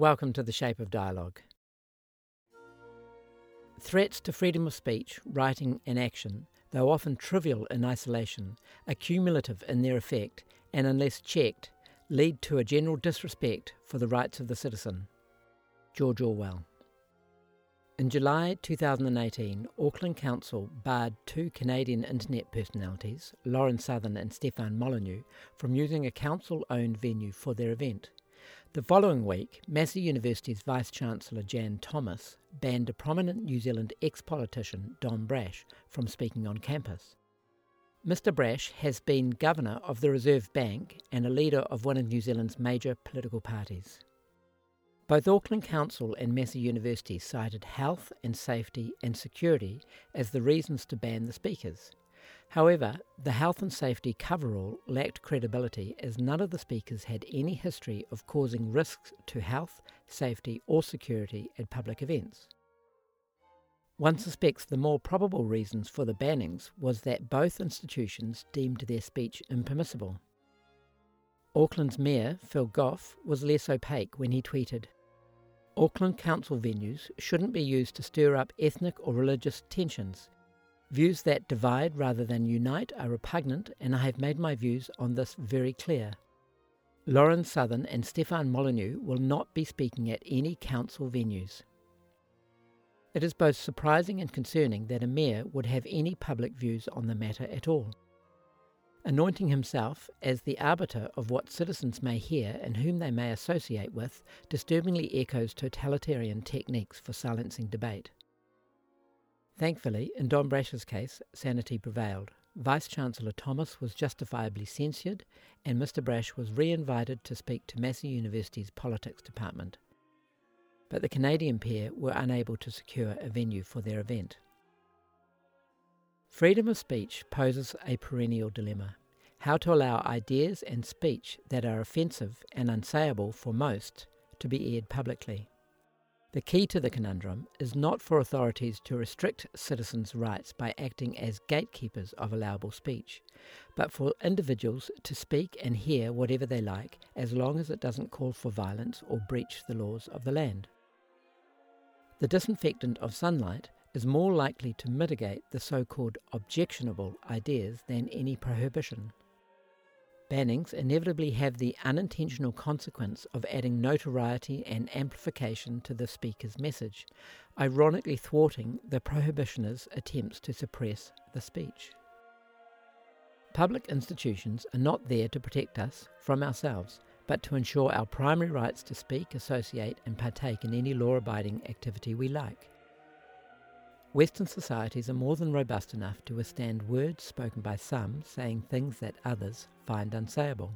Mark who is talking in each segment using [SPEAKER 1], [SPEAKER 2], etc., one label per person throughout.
[SPEAKER 1] Welcome to the Shape of Dialogue. Threats to freedom of speech, writing, and action, though often trivial in isolation, are cumulative in their effect and, unless checked, lead to a general disrespect for the rights of the citizen. George Orwell. In July 2018, Auckland Council barred two Canadian internet personalities, Lauren Southern and Stefan Molyneux, from using a council owned venue for their event. The following week, Massey University's Vice Chancellor Jan Thomas banned a prominent New Zealand ex politician, Don Brash, from speaking on campus. Mr. Brash has been Governor of the Reserve Bank and a leader of one of New Zealand's major political parties. Both Auckland Council and Massey University cited health and safety and security as the reasons to ban the speakers. However, the health and safety coverall lacked credibility as none of the speakers had any history of causing risks to health, safety, or security at public events. One suspects the more probable reasons for the bannings was that both institutions deemed their speech impermissible. Auckland's Mayor, Phil Goff, was less opaque when he tweeted Auckland Council venues shouldn't be used to stir up ethnic or religious tensions. Views that divide rather than unite are repugnant, and I have made my views on this very clear. Lauren Southern and Stefan Molyneux will not be speaking at any council venues. It is both surprising and concerning that a mayor would have any public views on the matter at all anointing himself as the arbiter of what citizens may hear and whom they may associate with, disturbingly echoes totalitarian techniques for silencing debate. Thankfully, in Don Brash's case, sanity prevailed. Vice Chancellor Thomas was justifiably censured, and Mr. Brash was re invited to speak to Massey University's politics department. But the Canadian pair were unable to secure a venue for their event. Freedom of speech poses a perennial dilemma how to allow ideas and speech that are offensive and unsayable for most to be aired publicly. The key to the conundrum is not for authorities to restrict citizens' rights by acting as gatekeepers of allowable speech, but for individuals to speak and hear whatever they like as long as it doesn't call for violence or breach the laws of the land. The disinfectant of sunlight is more likely to mitigate the so called objectionable ideas than any prohibition. Bannings inevitably have the unintentional consequence of adding notoriety and amplification to the speaker's message, ironically thwarting the prohibitioner's attempts to suppress the speech. Public institutions are not there to protect us from ourselves, but to ensure our primary rights to speak, associate, and partake in any law abiding activity we like. Western societies are more than robust enough to withstand words spoken by some saying things that others find unsayable.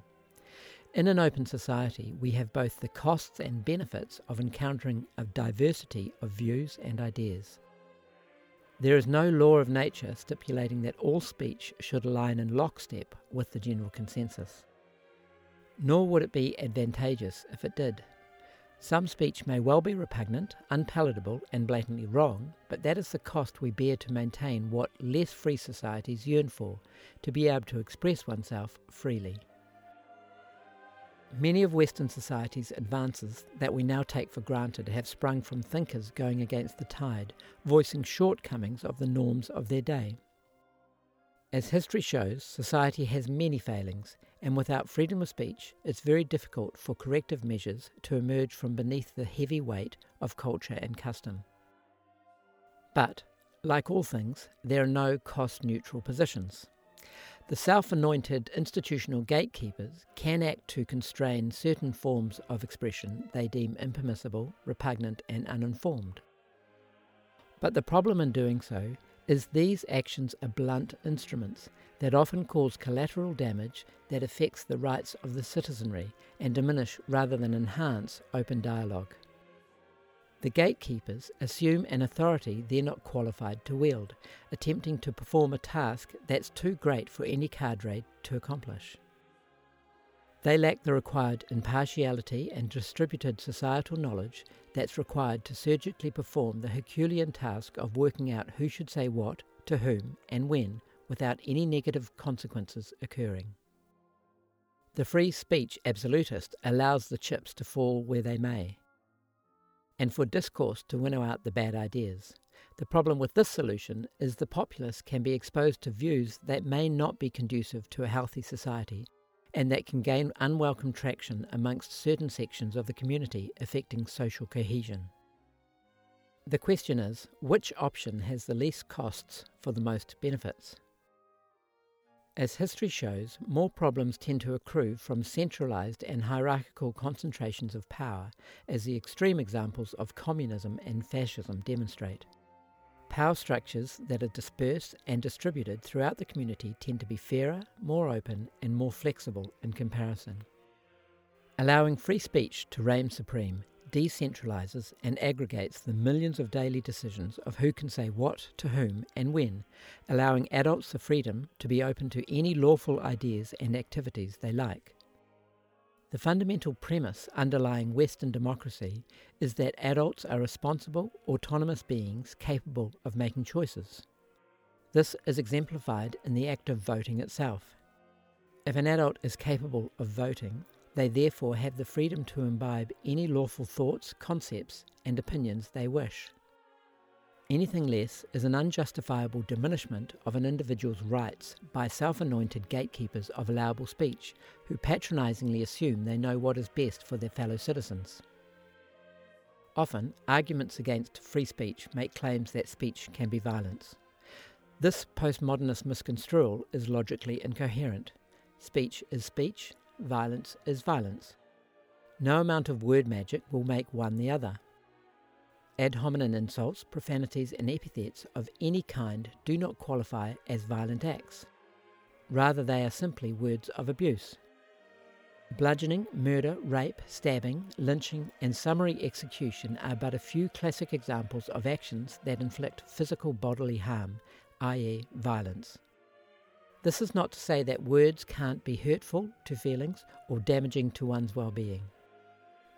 [SPEAKER 1] In an open society, we have both the costs and benefits of encountering a diversity of views and ideas. There is no law of nature stipulating that all speech should align in lockstep with the general consensus. Nor would it be advantageous if it did. Some speech may well be repugnant, unpalatable, and blatantly wrong, but that is the cost we bear to maintain what less free societies yearn for to be able to express oneself freely. Many of Western society's advances that we now take for granted have sprung from thinkers going against the tide, voicing shortcomings of the norms of their day. As history shows, society has many failings, and without freedom of speech, it's very difficult for corrective measures to emerge from beneath the heavy weight of culture and custom. But, like all things, there are no cost neutral positions. The self anointed institutional gatekeepers can act to constrain certain forms of expression they deem impermissible, repugnant, and uninformed. But the problem in doing so is these actions are blunt instruments that often cause collateral damage that affects the rights of the citizenry and diminish rather than enhance open dialogue. The gatekeepers assume an authority they're not qualified to wield, attempting to perform a task that's too great for any cadre to accomplish. They lack the required impartiality and distributed societal knowledge that's required to surgically perform the Herculean task of working out who should say what, to whom, and when, without any negative consequences occurring. The free speech absolutist allows the chips to fall where they may. and for discourse to winnow out the bad ideas. The problem with this solution is the populace can be exposed to views that may not be conducive to a healthy society and that can gain unwelcome traction amongst certain sections of the community, affecting social cohesion. The question is which option has the least costs for the most benefits? As history shows, more problems tend to accrue from centralized and hierarchical concentrations of power, as the extreme examples of communism and fascism demonstrate. Power structures that are dispersed and distributed throughout the community tend to be fairer, more open, and more flexible in comparison. Allowing free speech to reign supreme decentralises and aggregates the millions of daily decisions of who can say what to whom and when, allowing adults the freedom to be open to any lawful ideas and activities they like. The fundamental premise underlying Western democracy is that adults are responsible, autonomous beings capable of making choices. This is exemplified in the act of voting itself. If an adult is capable of voting, they therefore have the freedom to imbibe any lawful thoughts, concepts, and opinions they wish. Anything less is an unjustifiable diminishment of an individual's rights by self anointed gatekeepers of allowable speech who patronisingly assume they know what is best for their fellow citizens. Often, arguments against free speech make claims that speech can be violence. This postmodernist misconstrual is logically incoherent. Speech is speech, violence is violence. No amount of word magic will make one the other. Ad hominem insults, profanities, and epithets of any kind do not qualify as violent acts. Rather, they are simply words of abuse. Bludgeoning, murder, rape, stabbing, lynching, and summary execution are but a few classic examples of actions that inflict physical bodily harm, i.e., violence. This is not to say that words can't be hurtful to feelings or damaging to one's well being.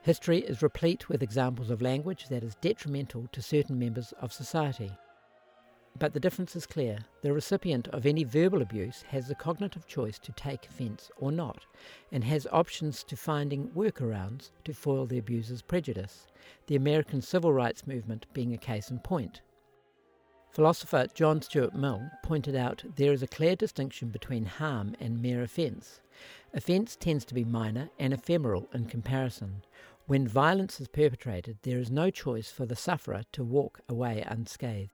[SPEAKER 1] History is replete with examples of language that is detrimental to certain members of society. But the difference is clear. The recipient of any verbal abuse has the cognitive choice to take offence or not, and has options to finding workarounds to foil the abuser's prejudice, the American civil rights movement being a case in point. Philosopher John Stuart Mill pointed out there is a clear distinction between harm and mere offence. Offence tends to be minor and ephemeral in comparison, when violence is perpetrated, there is no choice for the sufferer to walk away unscathed.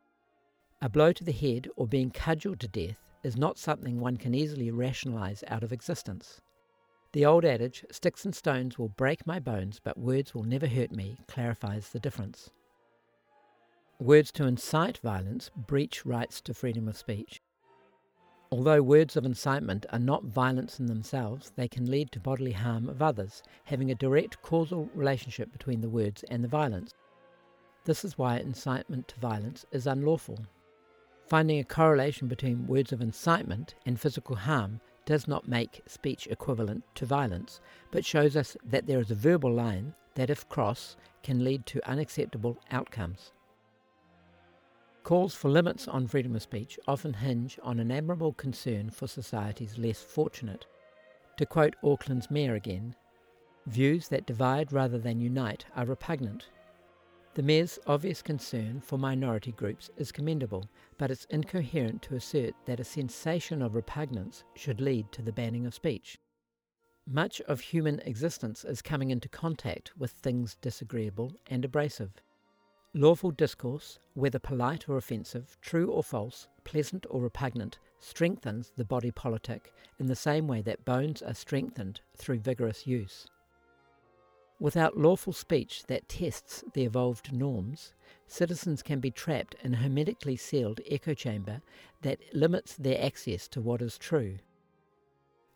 [SPEAKER 1] A blow to the head or being cudgeled to death is not something one can easily rationalize out of existence. The old adage, sticks and stones will break my bones, but words will never hurt me, clarifies the difference. Words to incite violence breach rights to freedom of speech. Although words of incitement are not violence in themselves, they can lead to bodily harm of others, having a direct causal relationship between the words and the violence. This is why incitement to violence is unlawful. Finding a correlation between words of incitement and physical harm does not make speech equivalent to violence, but shows us that there is a verbal line that, if crossed, can lead to unacceptable outcomes. Calls for limits on freedom of speech often hinge on an admirable concern for societies less fortunate. To quote Auckland's mayor again, views that divide rather than unite are repugnant. The mayor's obvious concern for minority groups is commendable, but it's incoherent to assert that a sensation of repugnance should lead to the banning of speech. Much of human existence is coming into contact with things disagreeable and abrasive. Lawful discourse, whether polite or offensive, true or false, pleasant or repugnant, strengthens the body politic in the same way that bones are strengthened through vigorous use. Without lawful speech that tests the evolved norms, citizens can be trapped in a hermetically sealed echo chamber that limits their access to what is true.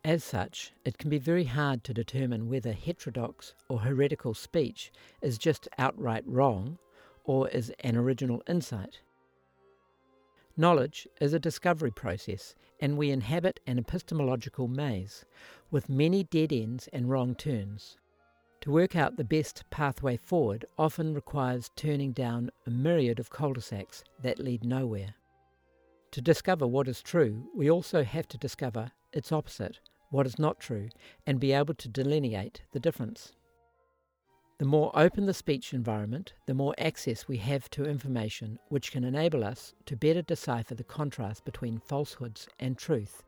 [SPEAKER 1] As such, it can be very hard to determine whether heterodox or heretical speech is just outright wrong or is an original insight. Knowledge is a discovery process, and we inhabit an epistemological maze, with many dead ends and wrong turns. To work out the best pathway forward often requires turning down a myriad of cul de sacs that lead nowhere. To discover what is true, we also have to discover its opposite, what is not true, and be able to delineate the difference. The more open the speech environment, the more access we have to information which can enable us to better decipher the contrast between falsehoods and truth.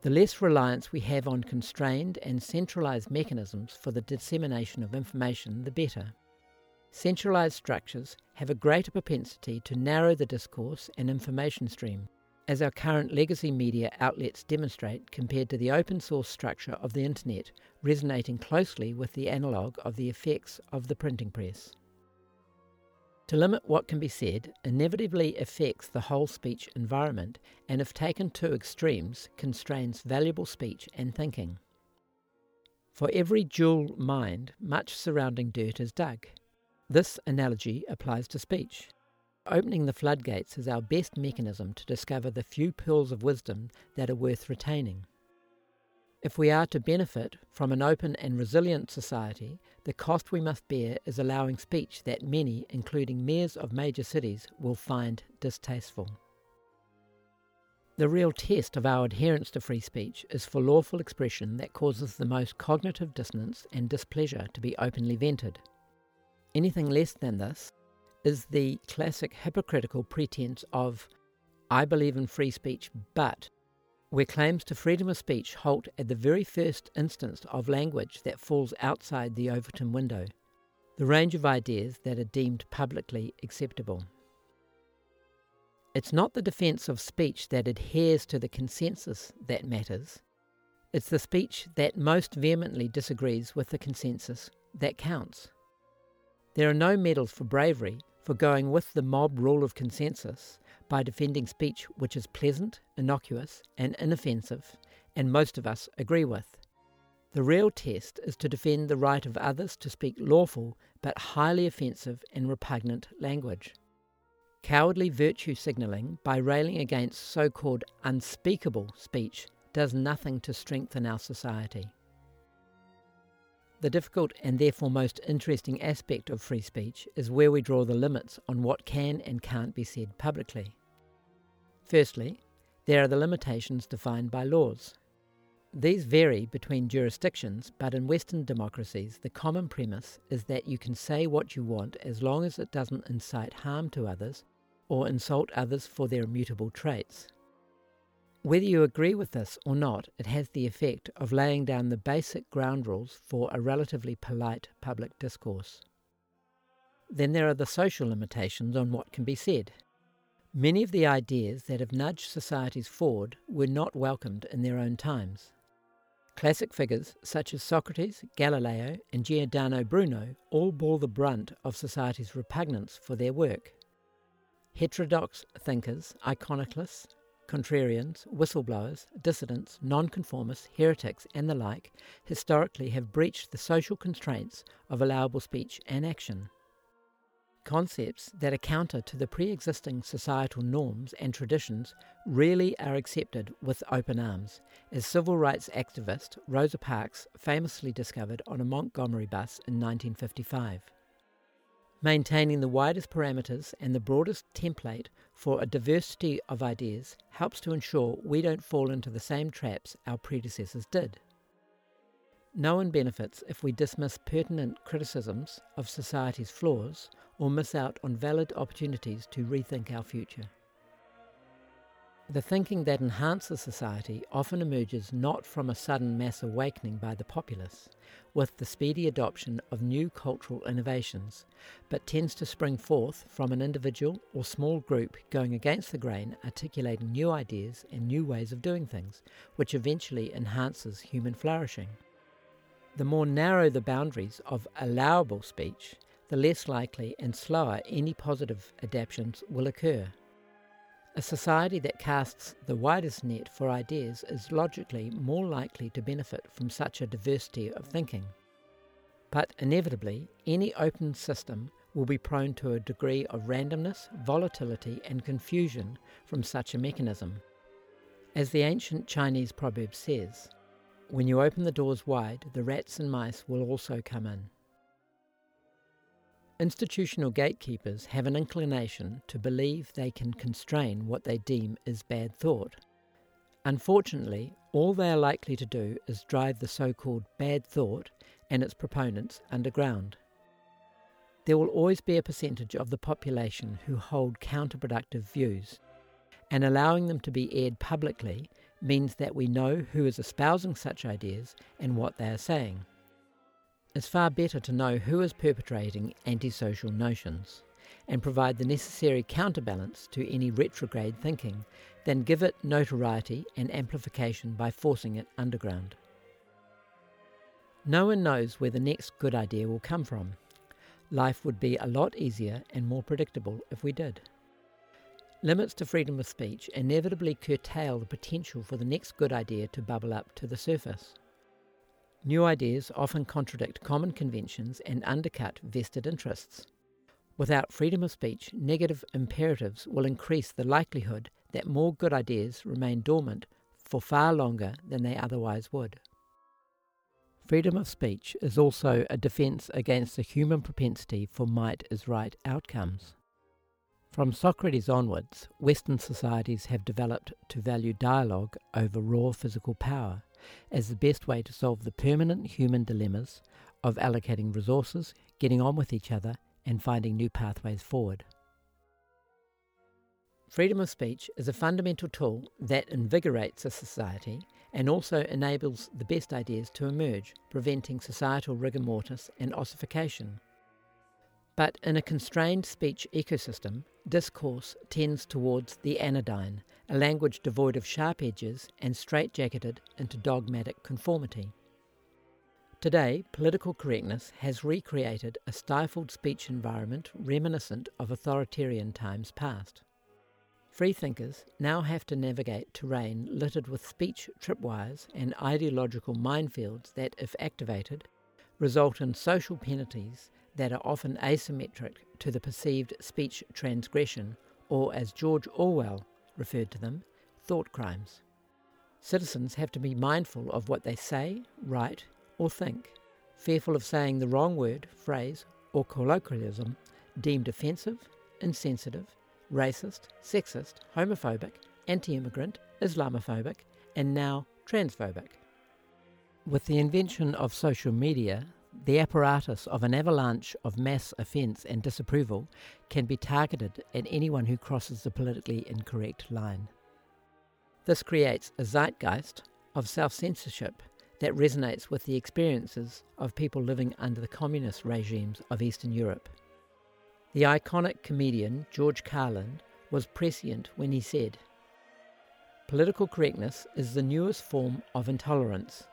[SPEAKER 1] The less reliance we have on constrained and centralized mechanisms for the dissemination of information, the better. Centralized structures have a greater propensity to narrow the discourse and information stream, as our current legacy media outlets demonstrate compared to the open source structure of the Internet, resonating closely with the analogue of the effects of the printing press. To limit what can be said inevitably affects the whole speech environment and, if taken to extremes, constrains valuable speech and thinking. For every jewel mined, much surrounding dirt is dug. This analogy applies to speech. Opening the floodgates is our best mechanism to discover the few pearls of wisdom that are worth retaining. If we are to benefit from an open and resilient society, the cost we must bear is allowing speech that many, including mayors of major cities, will find distasteful. The real test of our adherence to free speech is for lawful expression that causes the most cognitive dissonance and displeasure to be openly vented. Anything less than this is the classic hypocritical pretense of, I believe in free speech, but where claims to freedom of speech halt at the very first instance of language that falls outside the Overton window, the range of ideas that are deemed publicly acceptable. It's not the defence of speech that adheres to the consensus that matters. It's the speech that most vehemently disagrees with the consensus that counts. There are no medals for bravery for going with the mob rule of consensus by defending speech which is pleasant, innocuous, and inoffensive, and most of us agree with. The real test is to defend the right of others to speak lawful but highly offensive and repugnant language. Cowardly virtue signalling by railing against so called unspeakable speech does nothing to strengthen our society. The difficult and therefore most interesting aspect of free speech is where we draw the limits on what can and can't be said publicly. Firstly, there are the limitations defined by laws. These vary between jurisdictions, but in Western democracies, the common premise is that you can say what you want as long as it doesn't incite harm to others or insult others for their immutable traits. Whether you agree with this or not, it has the effect of laying down the basic ground rules for a relatively polite public discourse. Then there are the social limitations on what can be said. Many of the ideas that have nudged societies forward were not welcomed in their own times. Classic figures such as Socrates, Galileo, and Giordano Bruno all bore the brunt of society's repugnance for their work. Heterodox thinkers, iconoclasts, contrarians, whistleblowers, dissidents, nonconformists, heretics, and the like historically have breached the social constraints of allowable speech and action. Concepts that are counter to the pre existing societal norms and traditions rarely are accepted with open arms, as civil rights activist Rosa Parks famously discovered on a Montgomery bus in 1955. Maintaining the widest parameters and the broadest template for a diversity of ideas helps to ensure we don't fall into the same traps our predecessors did. No one benefits if we dismiss pertinent criticisms of society's flaws or miss out on valid opportunities to rethink our future. The thinking that enhances society often emerges not from a sudden mass awakening by the populace, with the speedy adoption of new cultural innovations, but tends to spring forth from an individual or small group going against the grain, articulating new ideas and new ways of doing things, which eventually enhances human flourishing. The more narrow the boundaries of allowable speech, the less likely and slower any positive adaptations will occur. A society that casts the widest net for ideas is logically more likely to benefit from such a diversity of thinking. But inevitably, any open system will be prone to a degree of randomness, volatility, and confusion from such a mechanism. As the ancient Chinese proverb says, when you open the doors wide, the rats and mice will also come in. Institutional gatekeepers have an inclination to believe they can constrain what they deem is bad thought. Unfortunately, all they are likely to do is drive the so called bad thought and its proponents underground. There will always be a percentage of the population who hold counterproductive views, and allowing them to be aired publicly means that we know who is espousing such ideas and what they are saying. It's far better to know who is perpetrating antisocial notions and provide the necessary counterbalance to any retrograde thinking than give it notoriety and amplification by forcing it underground. No one knows where the next good idea will come from. Life would be a lot easier and more predictable if we did. Limits to freedom of speech inevitably curtail the potential for the next good idea to bubble up to the surface. New ideas often contradict common conventions and undercut vested interests. Without freedom of speech, negative imperatives will increase the likelihood that more good ideas remain dormant for far longer than they otherwise would. Freedom of speech is also a defence against the human propensity for might is right outcomes. From Socrates onwards, Western societies have developed to value dialogue over raw physical power as the best way to solve the permanent human dilemmas of allocating resources, getting on with each other, and finding new pathways forward. Freedom of speech is a fundamental tool that invigorates a society and also enables the best ideas to emerge, preventing societal rigor mortis and ossification. But in a constrained speech ecosystem, discourse tends towards the anodyne, a language devoid of sharp edges and straitjacketed into dogmatic conformity. Today, political correctness has recreated a stifled speech environment reminiscent of authoritarian times past. Freethinkers now have to navigate terrain littered with speech tripwires and ideological minefields that, if activated, result in social penalties that are often asymmetric to the perceived speech transgression, or as George Orwell referred to them, thought crimes. Citizens have to be mindful of what they say, write, or think, fearful of saying the wrong word, phrase, or colloquialism deemed offensive, insensitive, racist, sexist, homophobic, anti immigrant, Islamophobic, and now transphobic. With the invention of social media, the apparatus of an avalanche of mass offence and disapproval can be targeted at anyone who crosses the politically incorrect line. This creates a zeitgeist of self censorship that resonates with the experiences of people living under the communist regimes of Eastern Europe. The iconic comedian George Carlin was prescient when he said, Political correctness is the newest form of intolerance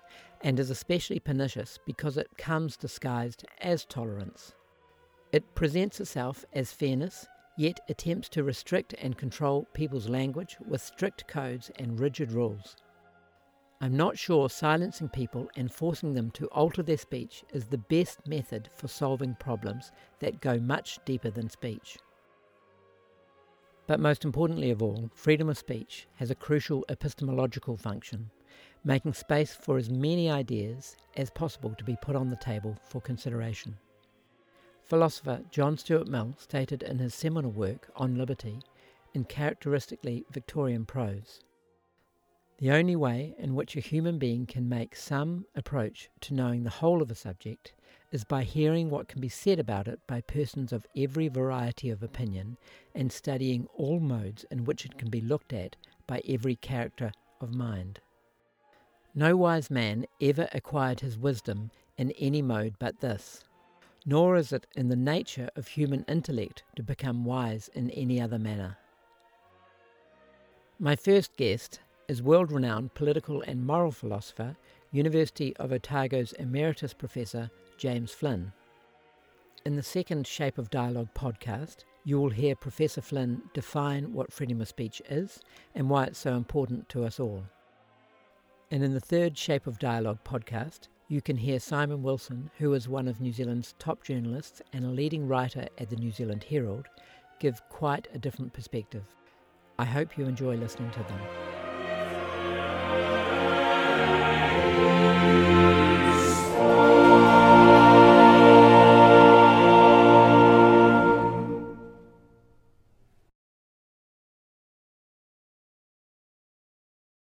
[SPEAKER 1] and is especially pernicious because it comes disguised as tolerance. It presents itself as fairness, yet attempts to restrict and control people's language with strict codes and rigid rules. I'm not sure silencing people and forcing them to alter their speech is the best method for solving problems that go much deeper than speech. But most importantly of all, freedom of speech has a crucial epistemological function making space for as many ideas as possible to be put on the table for consideration. Philosopher John Stuart Mill stated in his seminal work on liberty, in characteristically Victorian prose, the only way in which a human being can make some approach to knowing the whole of a subject is by hearing what can be said about it by persons of every variety of opinion and studying all modes in which it can be looked at by every character of mind. No wise man ever acquired his wisdom in any mode but this, nor is it in the nature of human intellect to become wise in any other manner. My first guest is world renowned political and moral philosopher, University of Otago's Emeritus Professor James Flynn. In the second Shape of Dialogue podcast, you will hear Professor Flynn define what freedom of speech is and why it's so important to us all. And in the third Shape of Dialogue podcast, you can hear Simon Wilson, who is one of New Zealand's top journalists and a leading writer at the New Zealand Herald, give quite a different perspective. I hope you enjoy listening to them.